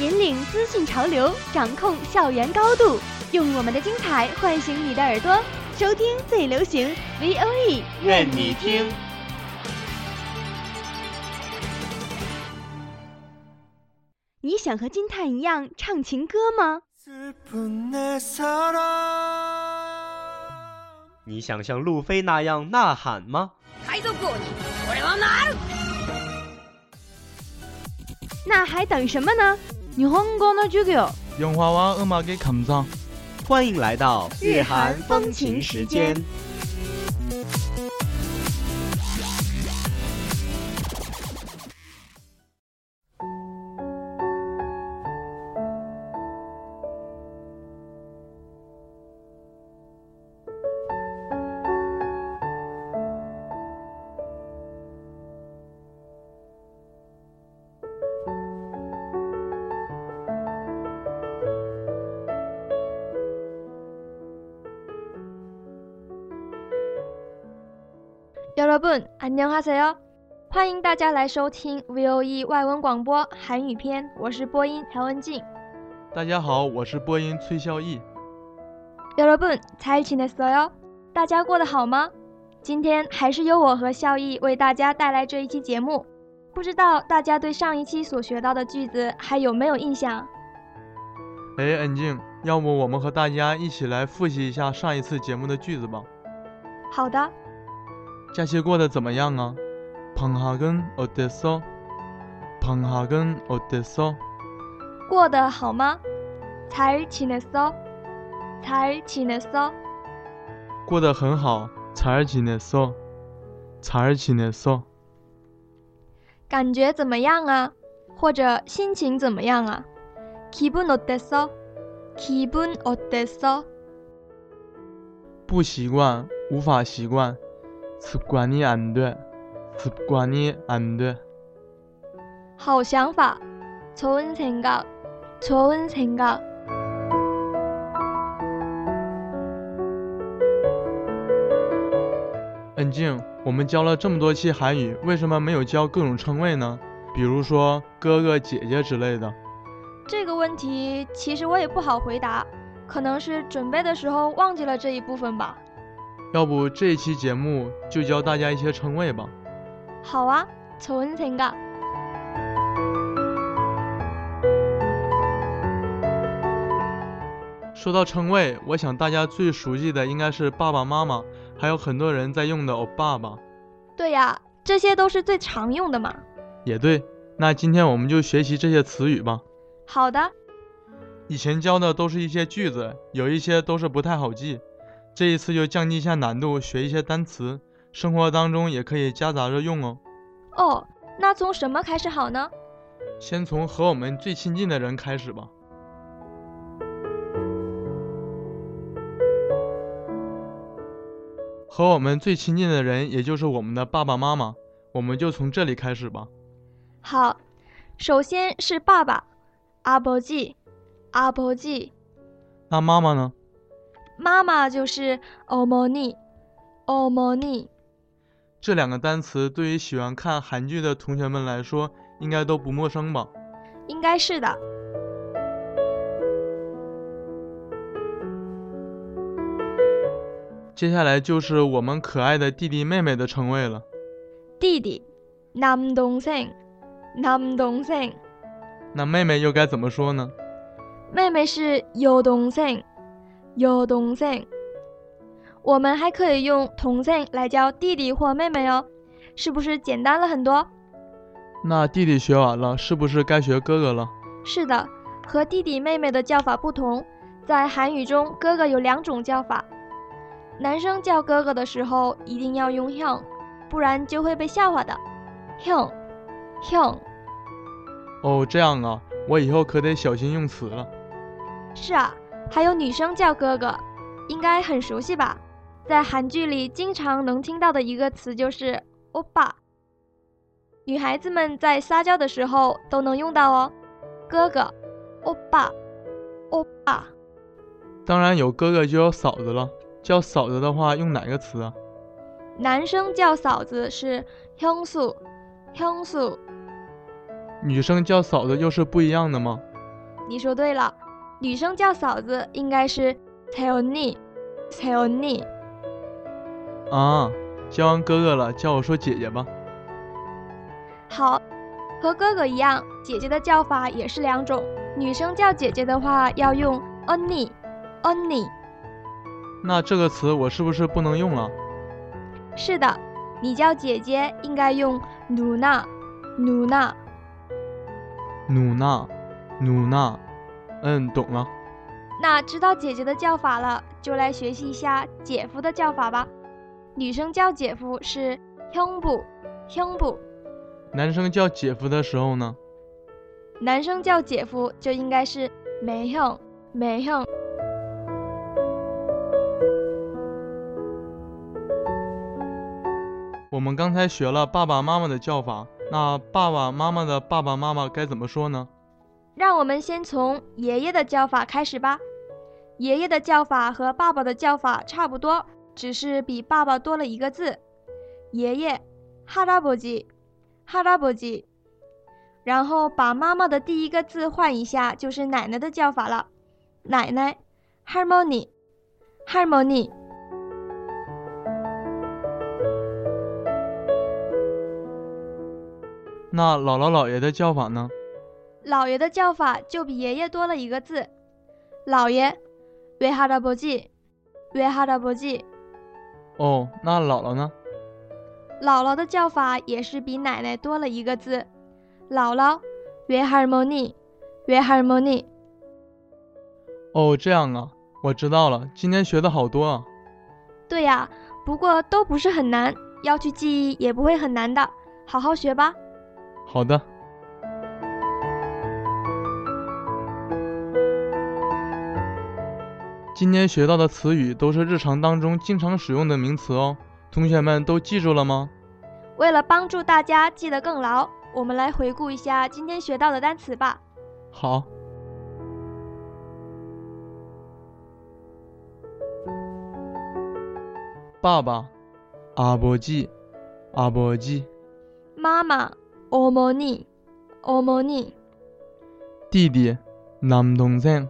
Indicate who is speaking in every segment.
Speaker 1: 引领资讯潮流掌控校园高度用我们的精彩唤醒你的耳朵收听最流行 voe
Speaker 2: 愿你听。
Speaker 1: 你想和金泰一样唱情歌吗？
Speaker 2: 你想像路飞那样呐喊吗？
Speaker 1: 那还等什么呢？日本語の授業
Speaker 3: 영화와 음악의 감상
Speaker 2: 欢迎来到
Speaker 1: 日韩风情时间。
Speaker 4: 여러분 안녕하세요，欢迎大家来收听 VOE 外文广播韩语篇，我是播音朴文静。
Speaker 3: 大家好，我是播音崔孝义。
Speaker 4: 여러분잘지냈어요？大家过得好吗？今天还是由我和孝义为大家带来这一期节目。不知道大家对上一期所学到的句子还有没有印象？
Speaker 3: 哎，恩静，要不我们和大家一起来复习一下上一次节目的句子吧？
Speaker 4: 好的，
Speaker 3: 假期过得怎么样啊？방학은어땠어？방학은어땠어？
Speaker 4: 过得好吗？잘지냈어？잘지냈어？
Speaker 3: 过得很好，잘지냈어？잘지냈어？
Speaker 4: 感觉怎么样啊？或者心情怎么样啊？기분어땠어？기분어땠어？
Speaker 3: 不习惯，无法习惯。 습관이안 돼。 습관이안 돼。
Speaker 4: 好想法，좋은생각，좋은생각。
Speaker 3: 恩静，我们教了这么多期韩语，为什么没有教各种称谓呢？比如说哥哥、姐姐之类的。
Speaker 4: 这个问题其实我也不好回答，可能是准备的时候忘记了这一部分吧。
Speaker 3: 要不这一期节目就教大家一些称谓吧。
Speaker 4: 好啊，좋은생각。
Speaker 3: 说到称谓，我想大家最熟悉的应该是爸爸妈妈，还有很多人在用的欧爸爸。
Speaker 4: 对呀，这些都是最常用的嘛。
Speaker 3: 也对，那今天我们就学习这些词语吧。
Speaker 4: 好的，
Speaker 3: 以前教的都是一些句子，有一些都是不太好记。 这一次就降低一下难度，学一些单词，生活当中也可以夹杂着用哦。
Speaker 4: 哦，那从什么开始好呢？
Speaker 3: 先从和我们最亲近的人开始吧。和我们最亲近的人，也就是我们的爸爸妈妈，我们就从这里开始吧。
Speaker 4: 好，首先是爸爸，阿伯记，阿伯记。
Speaker 3: 那妈妈呢？
Speaker 4: 妈妈就是어머니，어머니。
Speaker 3: 这两个单词对于喜欢看韩剧的同学们来说，应该都不陌生吧？
Speaker 4: 应该是的。
Speaker 3: 接下来就是我们可爱的弟弟妹妹的称谓了。
Speaker 4: 弟弟，남동생，남동생。
Speaker 3: 那妹妹又该怎么说呢？
Speaker 4: 妹妹是여동생， 여동생。 我们还可以用동생来叫弟弟或妹妹哦，是不是简单了很多？
Speaker 3: 那弟弟学完了，是不是该学哥哥了？
Speaker 4: 是的，和弟弟妹妹的叫法不同，在韩语中，哥哥有两种叫法。男生叫哥哥的时候一定要用형，不然就会被笑话的。형， 형。
Speaker 3: 哦，这样啊，我以后可得小心用词了。
Speaker 4: 是啊， 还有女生叫哥哥，应该很熟悉吧？在韩剧里经常能听到的一个词就是“欧巴”。女孩子们在撒娇的时候都能用到哦，哥哥，欧巴，欧巴。
Speaker 3: 当然有哥哥就有嫂子了，叫嫂子的话用哪个词啊？
Speaker 4: 男生叫嫂子是형수 형수，
Speaker 3: 女生叫嫂子又是不一样的吗？
Speaker 4: 你说对了， 女生叫嫂子应该是 t e o n i t e o n i
Speaker 3: 啊，叫完哥哥了，叫我说姐姐吧。
Speaker 4: 好，和哥哥一样，姐姐的叫法也是两种。女生叫姐姐的话要用 o n i o n i
Speaker 3: 那这个词我是不是不能用了？
Speaker 4: 是的，你叫姐姐应该用
Speaker 3: nuna，nuna，nuna，nuna。嗯，懂了。
Speaker 4: 那知道姐姐的叫法了，就来学习一下姐夫的叫法吧。女生叫姐夫是형 부， 형 부。
Speaker 3: 男生叫姐夫的时候呢？
Speaker 4: 男生叫姐夫就应该是매 형， 매 형。
Speaker 3: 我们刚才学了爸爸妈妈的叫法。那爸爸妈妈的爸爸妈妈该怎么说呢？
Speaker 4: 让我们先从爷爷的叫法开始吧。爷爷的叫法和爸爸的叫法差不多，只是比爸爸多了一个字。爷爷，哈拉伯吉，哈拉伯吉。然后把妈妈的第一个字换一下，就是奶奶的叫法了。奶奶，harmony，harmony。
Speaker 3: 那姥姥姥爷的叫法呢？
Speaker 4: 姥爷的叫法就比爷爷多了一个字，姥爷，외할아버 지， 외할아버 지。
Speaker 3: 哦，那姥姥呢？
Speaker 4: 姥姥的叫法也是比奶奶多了一个字，姥姥，외할머 니， 외할머 니。
Speaker 3: 哦，这样啊，我知道了。今天学的好多啊。
Speaker 4: 对呀，不过都不是很难，要去记忆也不会很难的，好好学吧。
Speaker 3: 好的。 今天学到的词语都是日常当中经常使用的名词哦，同学们都记住了吗？
Speaker 4: 为了帮助大家记得更牢，我们来回顾一下今天学到的单词吧。
Speaker 3: 好。爸爸，阿伯基，阿伯基。
Speaker 4: 妈妈。어머 니， 어머 니。
Speaker 3: 弟弟，남동 생，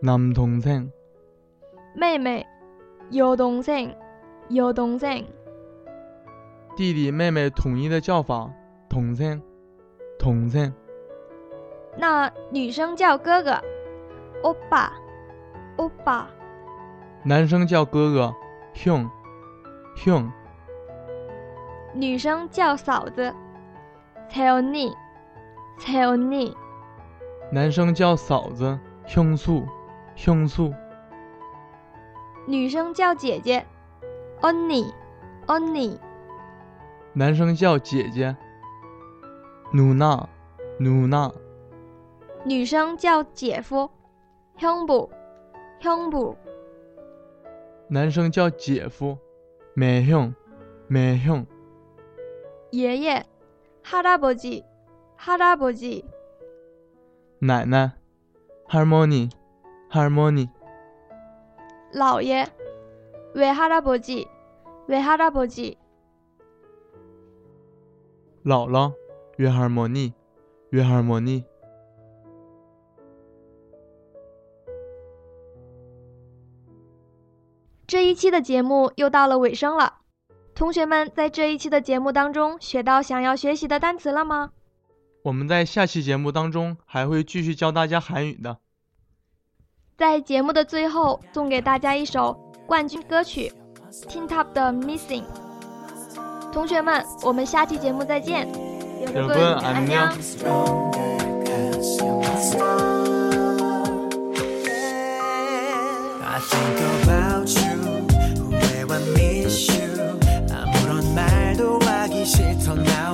Speaker 3: 남동 생。
Speaker 4: 妹妹，姚东升，姚东升。
Speaker 3: 弟弟妹妹统一的叫法，统称，统称。
Speaker 4: 那女生叫哥哥，欧巴，欧巴。
Speaker 3: 男生叫哥哥，雄，雄。
Speaker 4: 女生叫嫂子，蔡欧妮，蔡欧妮。
Speaker 3: 男生叫嫂子，雄素，雄素。
Speaker 4: 女生叫姐姐，Onni，Onni。
Speaker 3: 男生叫姐姐，Nuna，Nuna。
Speaker 4: 女生叫姐夫，Humbu，Humbu。
Speaker 3: 男生叫姐夫，Maehyung，Maehyung。
Speaker 4: 爷爷，Harabogi，Harabogi。
Speaker 3: 奶奶，Harmony，Harmony。Harmony, Harmony 머 니， 할머 니。
Speaker 4: 姥爷，외할아버 지， 외할아버 지。
Speaker 3: 姥姥，외할머 니， 외할머 니。
Speaker 4: 这一期的节目又到了尾声了。同学们在这一期的节目当中学到想要学习的单词了吗？
Speaker 3: 我们在下期节目当中还会继续教大家韩语的。
Speaker 4: 在节目的最后，送给大家一首冠军歌曲《Teen Top 的 Missing》。同学们，我们下期节目再见。
Speaker 3: 여러분안 녕。 싫던 나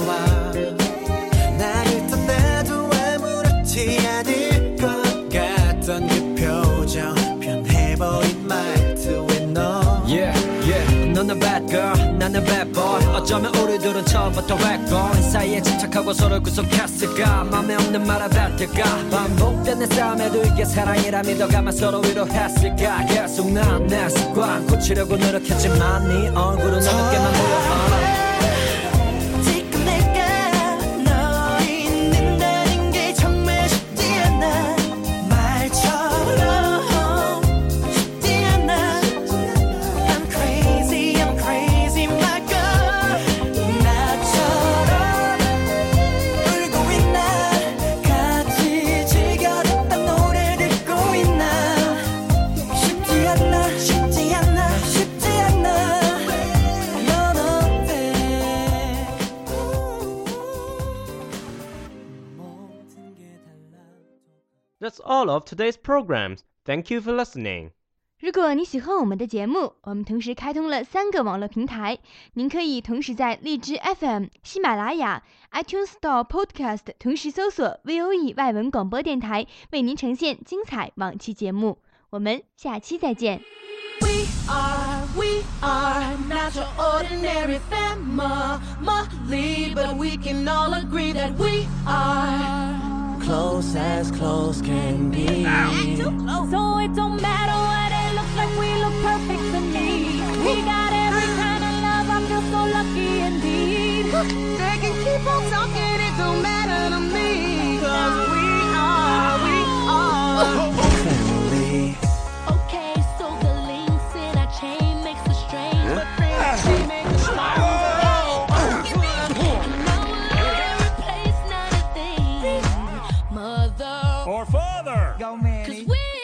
Speaker 5: 전부터 했고 이 사이에 집착하고 서로 구속했을까? 맘에 없는 말을 뱉을까? 반복되는 싸움에도 이게 사랑이라 믿어가면 서로 위로했을까? 계속 난내 습관 고치려고 노력했지만 네 얼굴은 어둡게만 보여
Speaker 2: all of today's programs. Thank you for listening.
Speaker 1: 如果你喜欢我们的节目，我们同时开通了三个网络平台，您可以同时在荔枝 FM、喜马拉雅、iTunes Store Podcast 同时搜索 VOE 外文广播电台，为您呈现精彩往期节目。我们下期再见。
Speaker 6: We are, we are not your ordinary family, but we can all agree that we are close as close can be.
Speaker 7: So it don't matter what it looks like, we look perfect to me. We got Or father. Go, man. Cause we